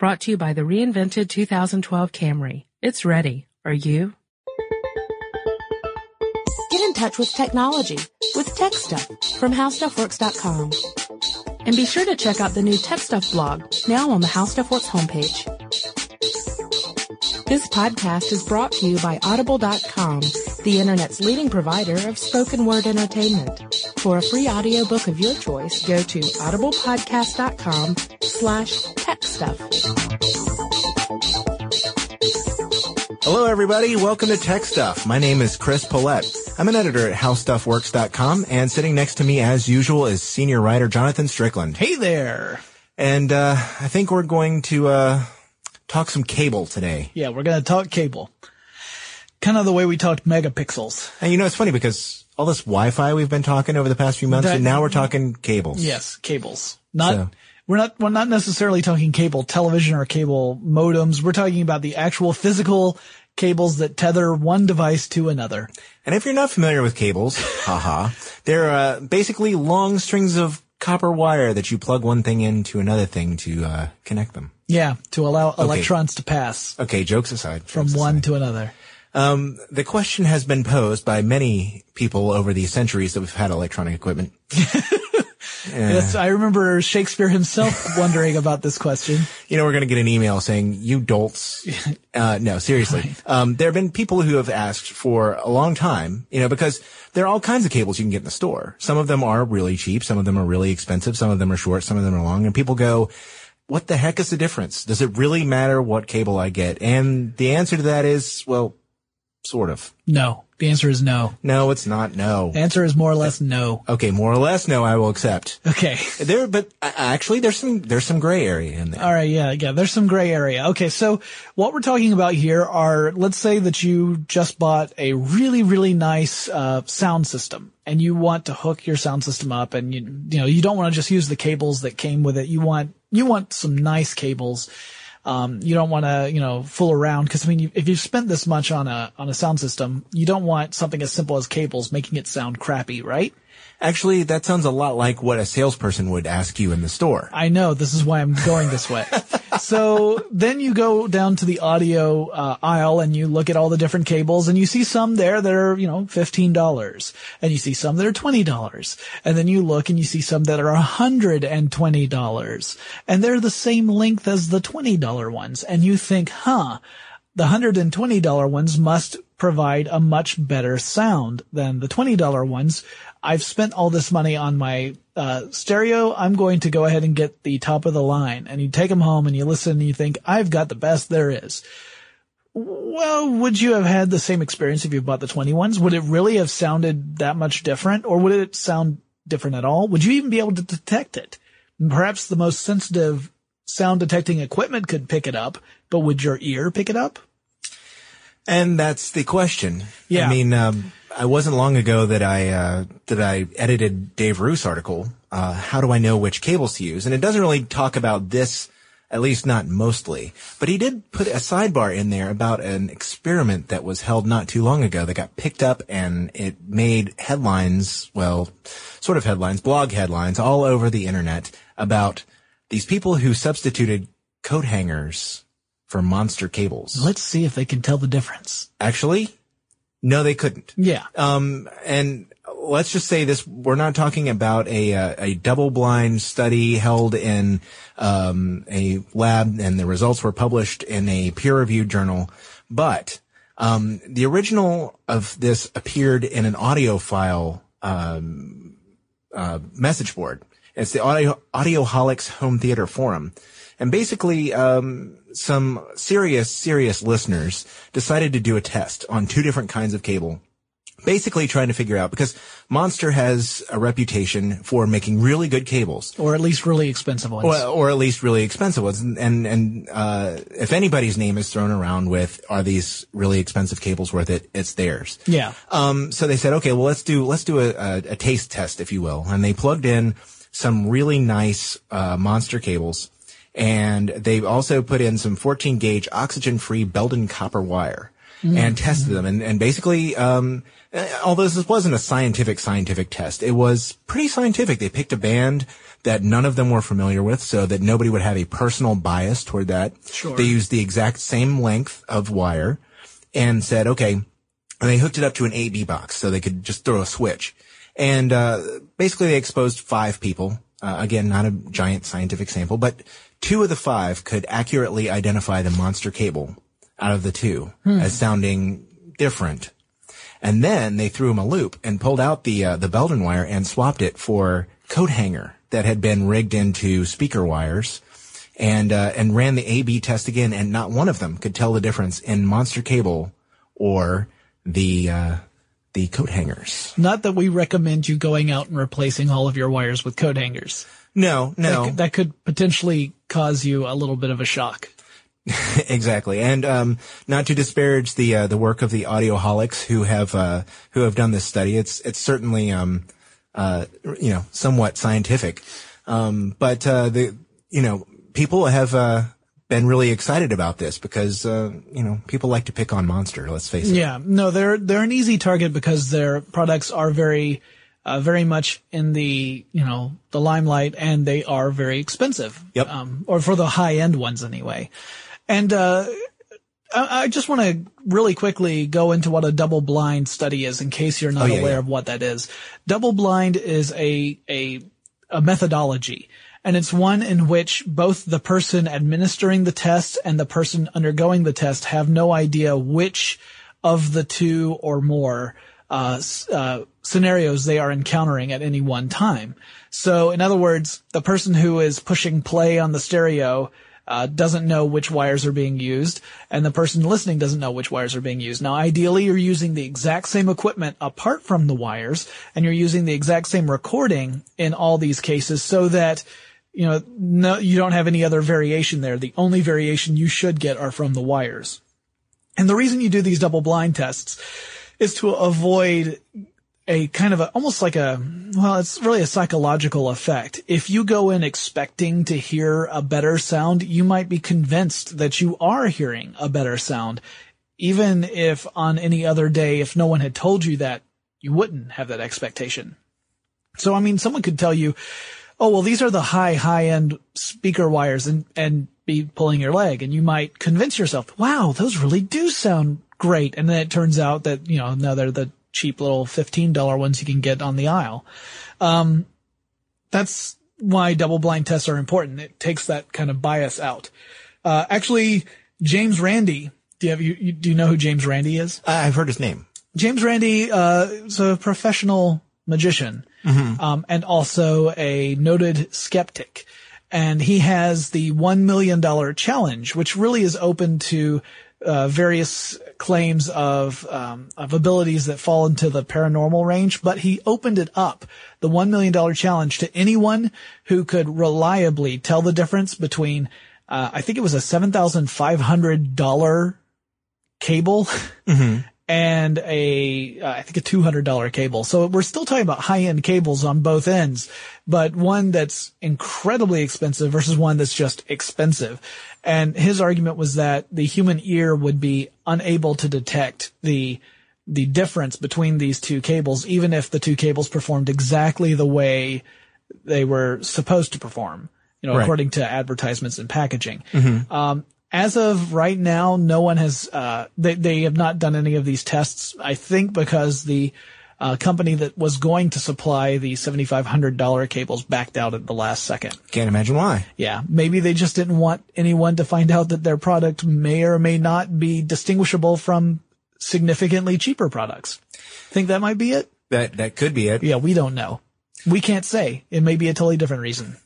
Brought to you by the reinvented 2012 Camry. It's ready. Are you? Get in touch with technology with Tech Stuff from HowStuffWorks.com. And be sure to check out the new Tech Stuff blog now on the HowStuffWorks homepage. This podcast is brought to you by Audible.com, the internet's leading provider of spoken word entertainment. For a free audiobook of your choice, go to audiblepodcast.com slash stuff. Hello, everybody. Welcome to Tech Stuff. My name is Chris Pollette. I'm an editor at HowStuffWorks.com, and sitting next to me, as usual, is senior writer Jonathan Strickland. Hey there. And uh, I think we're going to uh, talk some cable today. Yeah, we're going to talk cable. Kind of the way we talked megapixels. And you know, it's funny because all this Wi-Fi we've been talking over the past few months, That- and now we're talking cables. Yes, cables. Not So- we're not we're not necessarily talking cable television or cable modems. We're talking about the actual physical cables that tether one device to another. And if you're not familiar with cables, haha, they're uh, basically long strings of copper wire that you plug one thing into another thing to uh, connect them. Yeah, to allow electrons to pass Okay, jokes aside. from jokes one aside. to another. Um, the question has been posed by many people over the centuries that we've had electronic equipment. Yes, I remember Shakespeare himself wondering about this question. You know, we're going to get an email saying, you dolts. Uh, no, seriously. Um, there have been people who have asked for a long time, you know, because there are all kinds of cables you can get in the store. Some of them are really cheap. Some of them are really expensive. Some of them are short. Some of them are long. And people go, what the heck is the difference? Does it really matter what cable I get? And the answer to that is, well, sort of. No, the answer is no. No, it's not. No. The answer is more or less no. Okay, more or less, no, I will accept. Okay. There, but uh, actually, there's some there's some gray area in there. All right, yeah, yeah. There's some gray area. Okay, so what we're talking about here are, let's say that you just bought a really, really nice uh, sound system, and you want to hook your sound system up, and you, you know, you don't want to just use the cables that came with it. You want, you want some nice cables. Um, you don't want to, you know, fool around because I mean, you, if you've spent this much on a on a sound system, you don't want something as simple as cables making it sound crappy, right? Actually, that sounds a lot like what a salesperson would ask you in the store. I know this is why I'm going this way. so then you go down to the audio uh, aisle and you look at all the different cables and you see some there that are, you know, $15 and you see some that are $20 and then you look and you see some that are $120 and they're the same length as the $20 ones and you think, huh, the $120 ones must provide a much better sound than the $20 ones. I've spent all this money on my uh, stereo. I'm going to go ahead and get the top of the line. And you take them home and you listen and you think, I've got the best there is. Well, would you have had the same experience if you bought the 20 ones? Would it really have sounded that much different or would it sound different at all? Would you even be able to detect it? Perhaps the most sensitive sound detecting equipment could pick it up, but would your ear pick it up? And that's the question. Yeah. I mean, um, I wasn't long ago that I uh, that I edited Dave Roos article. Uh, how do I know which cables to use? And it doesn't really talk about this, at least not mostly. But he did put a sidebar in there about an experiment that was held not too long ago that got picked up and it made headlines. Well, sort of headlines, blog headlines all over the internet about these people who substituted coat hangers for monster cables. Let's see if they can tell the difference. Actually, no, they couldn't. Yeah. Um, and let's just say this: we're not talking about a uh, a double-blind study held in um, a lab, and the results were published in a peer-reviewed journal. But um, the original of this appeared in an audiophile um, uh, message board. It's the Audio Audioholics Home Theater Forum, and basically, um, some serious, serious listeners decided to do a test on two different kinds of cable. Basically trying to figure out because Monster has a reputation for making really good cables. Or at least really expensive ones. Or, or at least really expensive ones. And, and, and, uh, if anybody's name is thrown around with, are these really expensive cables worth it? It's theirs. yeah. Um, so they said, okay, well, let's do, let's do a, a, a taste test, if you will. And they plugged in some really nice, uh, monster cables. And they also put in some 14 gauge oxygen free Belden copper wire. and tested them. And, and basically, um, uh, although this wasn't a scientific, scientific test, it was pretty scientific. They picked a band that none of them were familiar with so that nobody would have a personal bias toward that. Sure. They used the exact same length of wire and said, okay, and they hooked it up to an AB box so they could just throw a switch. And, uh, basically they exposed five people. Uh, again, not a giant scientific sample, but two of the five could accurately identify the monster cable out of the two as sounding different. And then they threw him a loop and pulled out the uh, the Belden wire and swapped it for coat hanger that had been rigged into speaker wires, and uh, and ran the A/B test again, and not one of them could tell the difference in monster cable or the uh, the coat hangers. Not that we recommend you going out and replacing all of your wires with coat hangers. No, no, That, could- that could potentially cause you a little bit of a shock. exactly. And um, not to disparage the uh, the work of the audioholics who have uh, who have done this study. It's it's certainly um, uh, you know somewhat scientific, um, but uh, the you know people have uh, been really excited about this because uh, you know people like to pick on Monster. Let's face it. Yeah, no, they're they're an easy target because their products are very, uh, very much in the you know the limelight, and they are very expensive. Yep. Um, or for the high end ones anyway. And uh, I, I just want to really quickly go into what a double blind study is, in case you're not Oh, yeah, aware yeah. of what that is. Double blind is a a a methodology. And it's one in which both the person administering the test and the person undergoing the test have no idea which of the two or more uh, uh, scenarios they are encountering at any one time. So, in other words, the person who is pushing play on the stereo uh, doesn't know which wires are being used, and the person listening doesn't know which wires are being used. Now, ideally, you're using the exact same equipment apart from the wires, and you're using the exact same recording in all these cases, so that you know no, you don't have any other variation there. The only variation you should get are from the wires. And the reason you do these double blind tests is to avoid a kind of a, almost like a, well, it's really a psychological effect. If you go in expecting to hear a better sound, you might be convinced that you are hearing a better sound. Even if on any other day, if no one had told you that, you wouldn't have that expectation. So, I mean, someone could tell you, oh, well, these are the high, high end speaker wires and, and be pulling your leg. And you might convince yourself, wow, those really do sound great. And then it turns out that, you know, no, they're the cheap little $15 ones you can get on the aisle. Um, that's why double blind tests are important. It takes that kind of bias out. Uh, actually, James Randi, do you have, you, you, do you know who James Randi is? I've heard his name. James Randi uh, is a professional magician um, and also a noted skeptic. And he has the $1 million challenge, which really is open to uh, various claims of um, of abilities that fall into the paranormal range, but he opened it up, the $1 million challenge, to anyone who could reliably tell the difference between, uh, I think it was a $7,500 cable and a uh, I think a two hundred dollar cable. So we're still talking about high end cables on both ends, but one that's incredibly expensive versus one that's just expensive. And his argument was that the human ear would be unable to detect the the difference between these two cables, even if the two cables performed exactly the way they were supposed to perform. You know, Right. according to advertisements and packaging. Um, as of right now, no one has, uh, they, they have not done any of these tests. I think because the, uh, company that was going to supply the $7,500 cables backed out at the last second. Can't imagine why. Yeah. Maybe they just didn't want anyone to find out that their product may or may not be distinguishable from significantly cheaper products. Think that might be it? That that could be it. Yeah, we don't know. We can't say. It may be a totally different reason.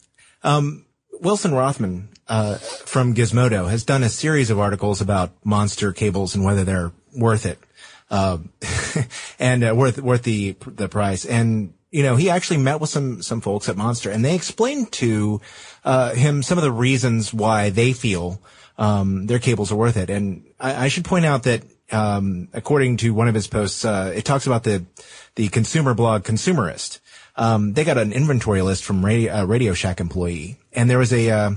Wilson Rothman uh, from Gizmodo has done a series of articles about monster cables and whether they're worth it, um, and uh, worth worth the the price. And you know, he actually met with some some folks at Monster, and they explained to uh, him some of the reasons why they feel um, their cables are worth it. And I, I should point out that um, according to one of his posts, uh, it talks about the the consumer blog Consumerist um, they got an inventory list from Radio, uh, Radio Shack employee, and there was a uh,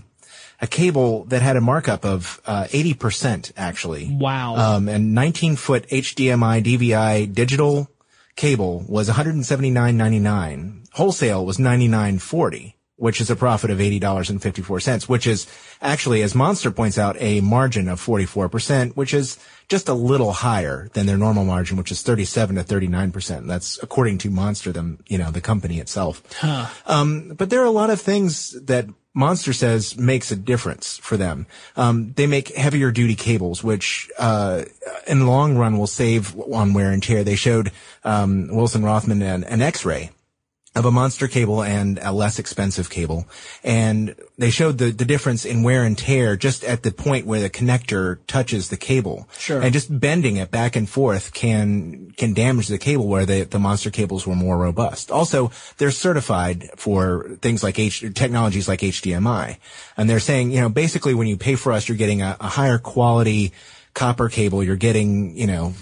a cable that had a markup of uh, 80% actually. Wow. Um, and 19 foot HDMI DVI digital cable was 179.99. Wholesale was 99.40 which is a profit of $80.54, which is actually, as Monster points out, a margin of 44%, which is just a little higher than their normal margin, which is 37 to 39%. That's according to Monster, them, you know, the company itself. Huh. Um, but there are a lot of things that Monster says makes a difference for them. Um, they make heavier duty cables, which, uh, in the long run will save on wear and tear. They showed, um, Wilson Rothman an, an X-ray of a monster cable and a less expensive cable. And they showed the, the difference in wear and tear just at the point where the connector touches the cable. Sure. And just bending it back and forth can, can damage the cable where the, the monster cables were more robust. Also, they're certified for things like H, technologies like HDMI. And they're saying, you know, basically when you pay for us, you're getting a, a higher quality, copper cable, you're getting, you know,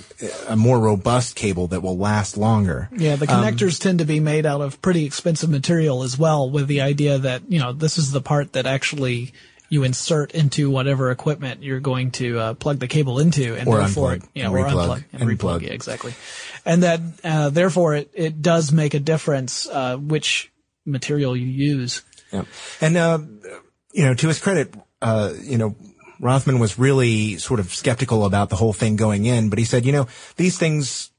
a more robust cable that will last longer. Yeah, the connectors um, tend to be made out of pretty expensive material as well, with the idea that, you know, this is the part that actually you insert into whatever equipment you're going to uh, plug the cable into, and or therefore, unplug, you know, and or replug, unplug and, and replug. replug. Yeah, exactly. And that, uh, therefore, it, it does make a difference uh, which material you use. Yeah, and uh, you know, to his credit, uh, you know, Rothman was really sort of skeptical about the whole thing going in, but he said, you know, these things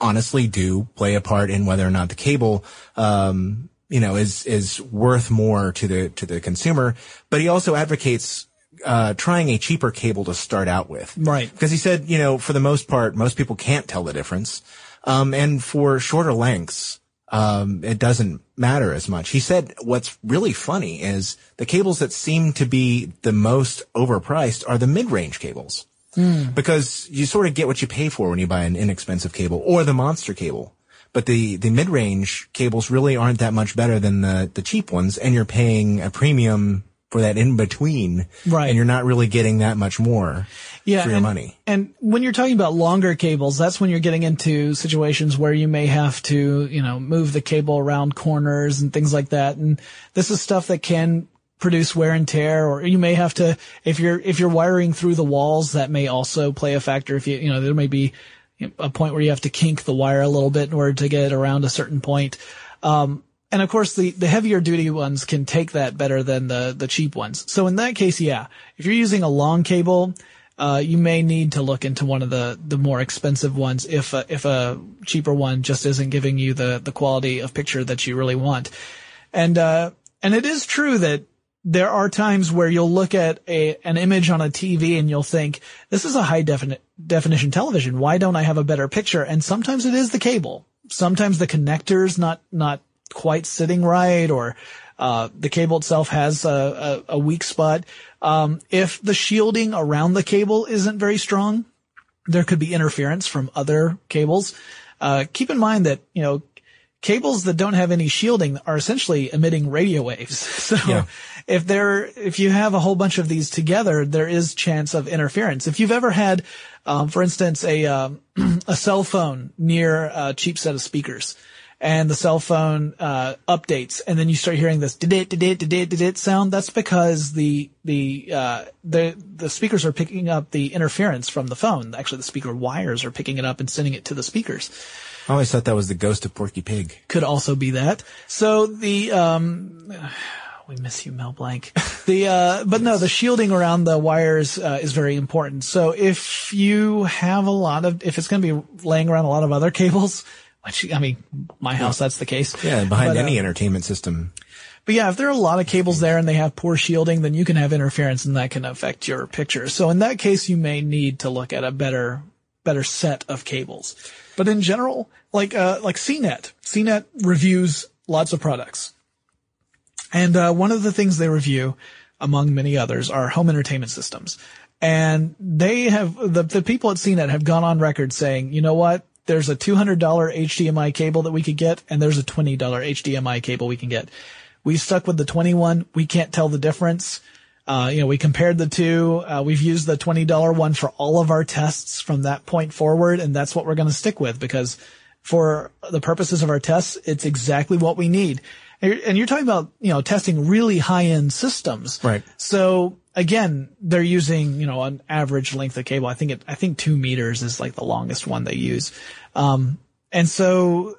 honestly do play a part in whether or not the cable, um, you know, is, is worth more to the, to the consumer. But he also advocates, uh, trying a cheaper cable to start out with. Right. Because he said, you know, for the most part, most people can't tell the difference. Um, and for shorter lengths, um, it doesn't matter as much. He said what's really funny is the cables that seem to be the most overpriced are the mid-range cables. Mm. Because you sort of get what you pay for when you buy an inexpensive cable or the monster cable. But the, the mid-range cables really aren't that much better than the, the cheap ones and you're paying a premium for that in between. Right. And you're not really getting that much more yeah, for your and, money. And when you're talking about longer cables, that's when you're getting into situations where you may have to, you know, move the cable around corners and things like that. And this is stuff that can produce wear and tear, or you may have to, if you're, if you're wiring through the walls, that may also play a factor. If you, you know, there may be a point where you have to kink the wire a little bit in order to get it around a certain point. Um, and of course, the, the heavier duty ones can take that better than the, the cheap ones. So in that case, yeah, if you're using a long cable, uh, you may need to look into one of the, the more expensive ones if a, if a cheaper one just isn't giving you the, the quality of picture that you really want. And, uh, and it is true that there are times where you'll look at a, an image on a TV and you'll think, this is a high defini- definition television. Why don't I have a better picture? And sometimes it is the cable. Sometimes the connector's not, not quite sitting right or uh, the cable itself has a, a, a weak spot. Um, if the shielding around the cable isn't very strong, there could be interference from other cables. Uh, keep in mind that, you know, cables that don't have any shielding are essentially emitting radio waves. So Yeah. if there, if you have a whole bunch of these together, there is chance of interference. If you've ever had, um, for instance, a, um, a cell phone near a cheap set of speakers, and the cell phone uh, updates, and then you start hearing this did did did did sound. That's because the the uh, the the speakers are picking up the interference from the phone. Actually, the speaker wires are picking it up and sending it to the speakers. I always thought that was the ghost of Porky Pig. Could also be that. So the um, we miss you, Mel Blanc. The uh, but no, the shielding around the wires uh, is very important. So if you have a lot of, if it's going to be laying around a lot of other cables, which I mean, my house that's the case. Yeah, behind But, uh, any entertainment system. But yeah, if there are a lot of cables there and they have poor shielding, then you can have interference and that can affect your picture. So in that case, you may need to look at a better, better set of cables. But in general, like, uh, like CNET, CNET reviews lots of products. And, uh, one of the things they review, among many others, are home entertainment systems. And they have, the, the people at CNET have gone on record saying, you know what? There's a $200 HDMI cable that we could get, and there's a $20 HDMI cable we can get. We stuck with the 21. We can't tell the difference. Uh, you know, we compared the two. Uh, we've used the $20 one for all of our tests from that point forward, and that's what we're going to stick with because for the purposes of our tests, it's exactly what we need. And you're, and you're talking about, you know, testing really high end systems. Right. So again, they're using, you know, an average length of cable. I think it, I think two meters is like the longest one they use. Um, and so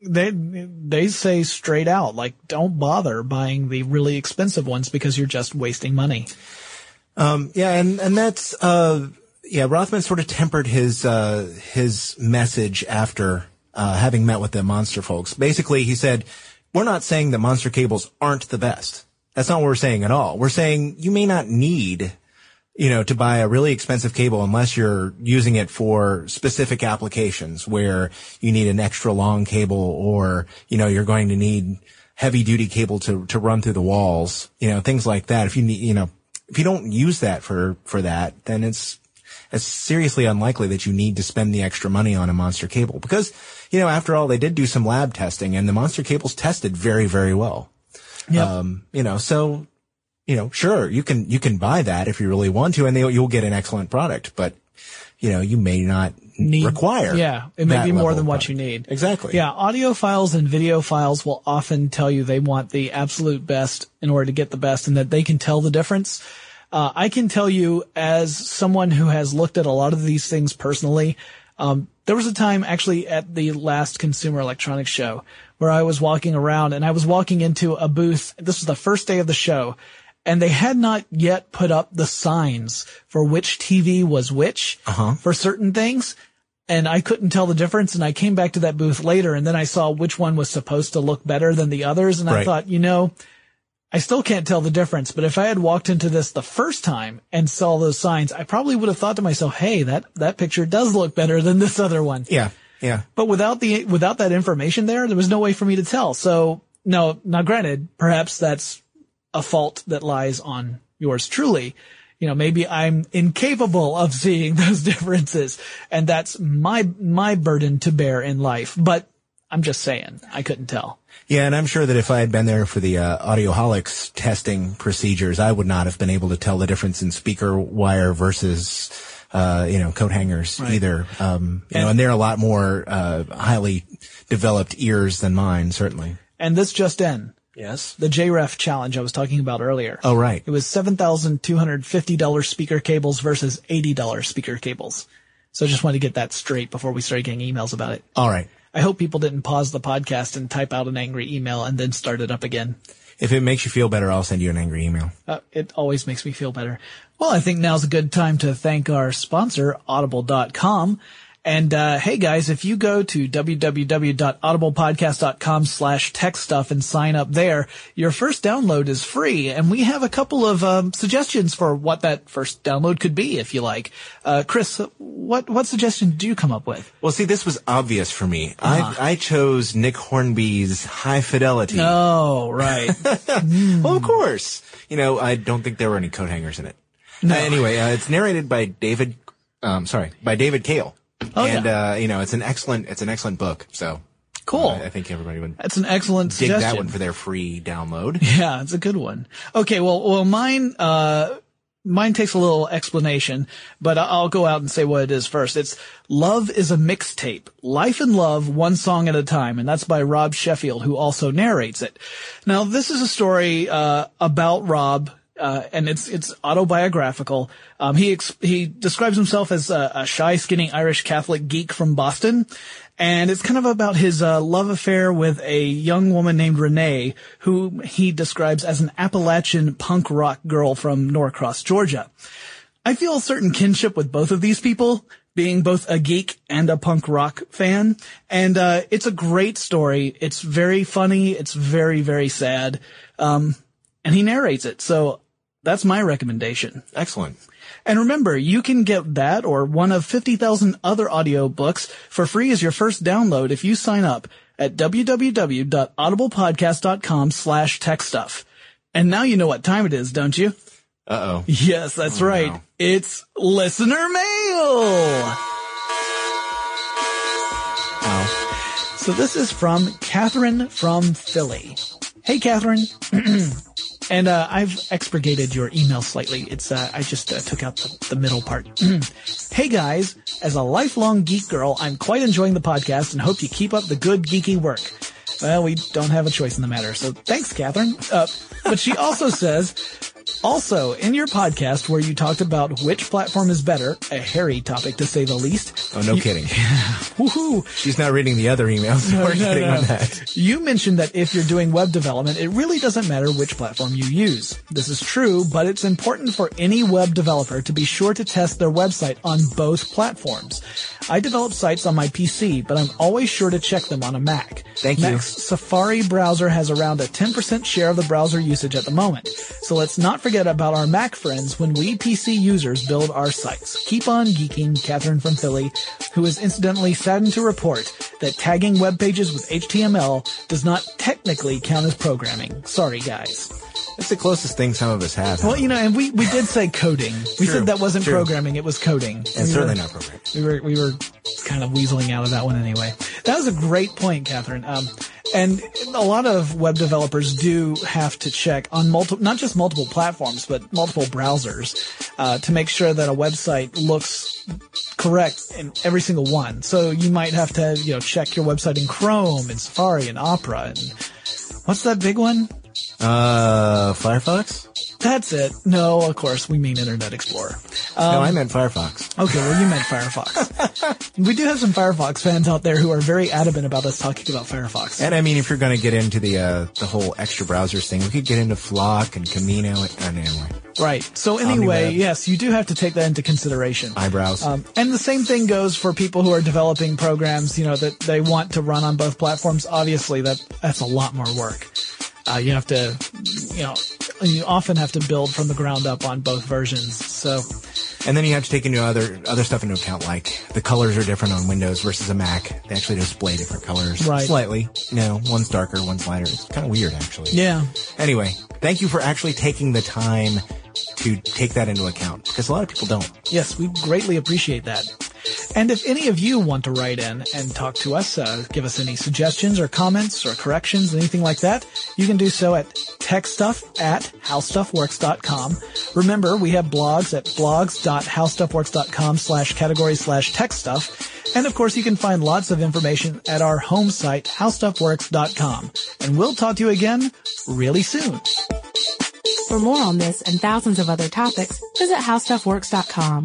they, they say straight out, like, don't bother buying the really expensive ones because you're just wasting money. Um, yeah, and, and that's, uh, yeah, Rothman sort of tempered his, uh, his message after, uh, having met with the Monster folks. Basically, he said, we're not saying that Monster cables aren't the best. That's not what we're saying at all. We're saying you may not need, you know, to buy a really expensive cable unless you're using it for specific applications where you need an extra long cable or, you know, you're going to need heavy duty cable to, to run through the walls, you know, things like that. If you need, you know, if you don't use that for, for that, then it's, it's seriously unlikely that you need to spend the extra money on a monster cable because, you know, after all, they did do some lab testing and the monster cables tested very, very well. Yep. Um, you know, so, you know, sure, you can, you can buy that if you really want to and they, you'll get an excellent product, but, you know, you may not Need- require. Yeah. It may be more than what product. you need. Exactly. Yeah, audiophiles and videophiles will often tell you they want the absolute best in order to get the best and that they can tell the difference. Uh, I can tell you as someone who has looked at a lot of these things personally, um, there was a time actually at the last Consumer Electronics Show where I was walking around and I was walking into a booth. This was the first day of the show and they had not yet put up the signs for which TV was which uh-huh. for certain things. And I couldn't tell the difference. And I came back to that booth later and then I saw which one was supposed to look better than the others. And I thought, you know, I still can't tell the difference, but if I had walked into this the first time and saw those signs, I probably would have thought to myself, Hey, that, that picture does look better than this other one. Yeah. Yeah. But without the, without that information there, there was no way for me to tell. So no, now granted, perhaps that's a fault that lies on yours truly. You know, maybe I'm incapable of seeing those differences and that's my, my burden to bear in life. But I'm just saying, I couldn't tell. Yeah, and I'm sure that if I had been there for the uh, Audioholics testing procedures, I would not have been able to tell the difference in speaker wire versus, uh, you know, coat hangers either. Um, you know, And- and they're a lot more uh, highly developed ears than mine, certainly. And this just in, Yes. the JREF challenge I was talking about earlier. Oh, right. It was $7,250 speaker cables versus $80 speaker cables. So I just wanted to get that straight before we started getting emails about it. All right. I hope people didn't pause the podcast and type out an angry email and then start it up again. If it makes you feel better, I'll send you an angry email. Uh, it always makes me feel better. Well, I think now's a good time to thank our sponsor, audible.com. And, uh, hey guys, if you go to www.audiblepodcast.com slash tech stuff and sign up there, your first download is free. And we have a couple of, um, suggestions for what that first download could be, if you like. Uh, Chris, what, what suggestion do you come up with? Well, see, this was obvious for me. I, I chose Nick Hornby's High Fidelity. Oh, right. Well, of course. You know, I don't think there were any coat hangers in it. Uh, anyway, uh, it's narrated by David, um, sorry, by David Cale. Oh, and, yeah. uh, you know, it's an excellent, it's an excellent book. So. Cool. uh, I think everybody would That's an excellent dig suggestion. that one for their free download. Yeah, it's a good one. Okay, well, well, mine, uh, mine takes a little explanation, but I'll go out and say what it is first. It's Love is a Mixtape. Life and Love, one song at a time. And that's by Rob Sheffield, who also narrates it. Now, this is a story, uh, about Rob. Uh, and it's, it's autobiographical. Um, he, ex- he describes himself as a, a shy, skinny Irish Catholic geek from Boston. And it's kind of about his uh, love affair with a young woman named Renee, who he describes as an Appalachian punk rock girl from Norcross, Georgia. I feel a certain kinship with both of these people, being both a geek and a punk rock fan. And uh, it's a great story. It's very funny. It's very, very sad. Um, and he narrates it. So that's my recommendation. Excellent. And remember, you can get that or one of 50,000 other audiobooks for free as your first download if you sign up at www.audiblepodcast.com slash techstuff. And now you know what time it is, don't you? Uh oh. Yes, that's Oh, right. no. It's listener mail. Oh. So this is from Catherine from Philly. Hey, Catherine. and uh, I've expurgated your email slightly. It's uh, I just uh, took out the, the middle part. hey guys, as a lifelong geek girl, I'm quite enjoying the podcast and hope you keep up the good geeky work. Well, we don't have a choice in the matter. So thanks, Catherine. Uh, but she also says, also, in your podcast where you talked about which platform is better, a hairy topic to say the least. Oh, no you- kidding. Woohoo! She's not reading the other emails. No, We're no, no. on that. You mentioned that if you're doing web development, it really doesn't matter which platform you use. This is true, but it's important for any web developer to be sure to test their website on both platforms. I develop sites on my PC, but I'm always sure to check them on a Mac. Thank you. Mac's Safari browser has around a 10% share of the browser usage at the moment. So let's not forget about our Mac friends when we PC users build our sites. Keep on geeking, Catherine from Philly, who is incidentally saddened to report that tagging web pages with HTML does not technically count as programming. Sorry, guys. It's the closest thing some of us have. Well, you know, and we, we did say coding. We True, said that wasn't true. programming, it was coding. and We certainly were- not programming. we were we were kind of weaseling out of that one anyway. That was a great point, Catherine. Um, and a lot of web developers do have to check on multiple, not just multiple platforms, but multiple browsers uh, to make sure that a website looks correct in every single one. So you might have to, you know, check your website in Chrome and Safari and Opera and what's that big one? Uh, Firefox? That's it. No, of course we mean Internet Explorer. no, I meant Firefox. Okay, well you meant Firefox. we do have some Firefox fans out there who are very adamant about us talking about Firefox. And I mean, if you're going to get into the uh, the whole extra browsers thing, we could get into Flock and Camino. And, and anyway, right. So anyway, Omniweb. yes, you do have to take that into consideration. eyebrows. Um, and the same thing goes for people who are developing programs, you know, that they want to run on both platforms. Obviously, that that's a lot more work. Uh, you have to, you know, you often have to build from the ground up on both versions. So, and then you have to take into other other stuff into account, like the colors are different on Windows versus a Mac. They actually display different colors, Right. Slightly. You know, one's darker, one's lighter. It's kind of weird, actually. yeah. Anyway, thank you for actually taking the time to take that into account because a lot of people don't. Yes, we greatly appreciate that. And if any of you want to write in and talk to us, uh, give us any suggestions or comments or corrections, anything like that, you can do so at techstuff at howstuffworks.com. Remember, we have blogs at blogs.howstuffworks.com slash category slash techstuff. And of course, you can find lots of information at our home site, howstuffworks.com. And we'll talk to you again really soon. For more on this and thousands of other topics, visit howstuffworks.com.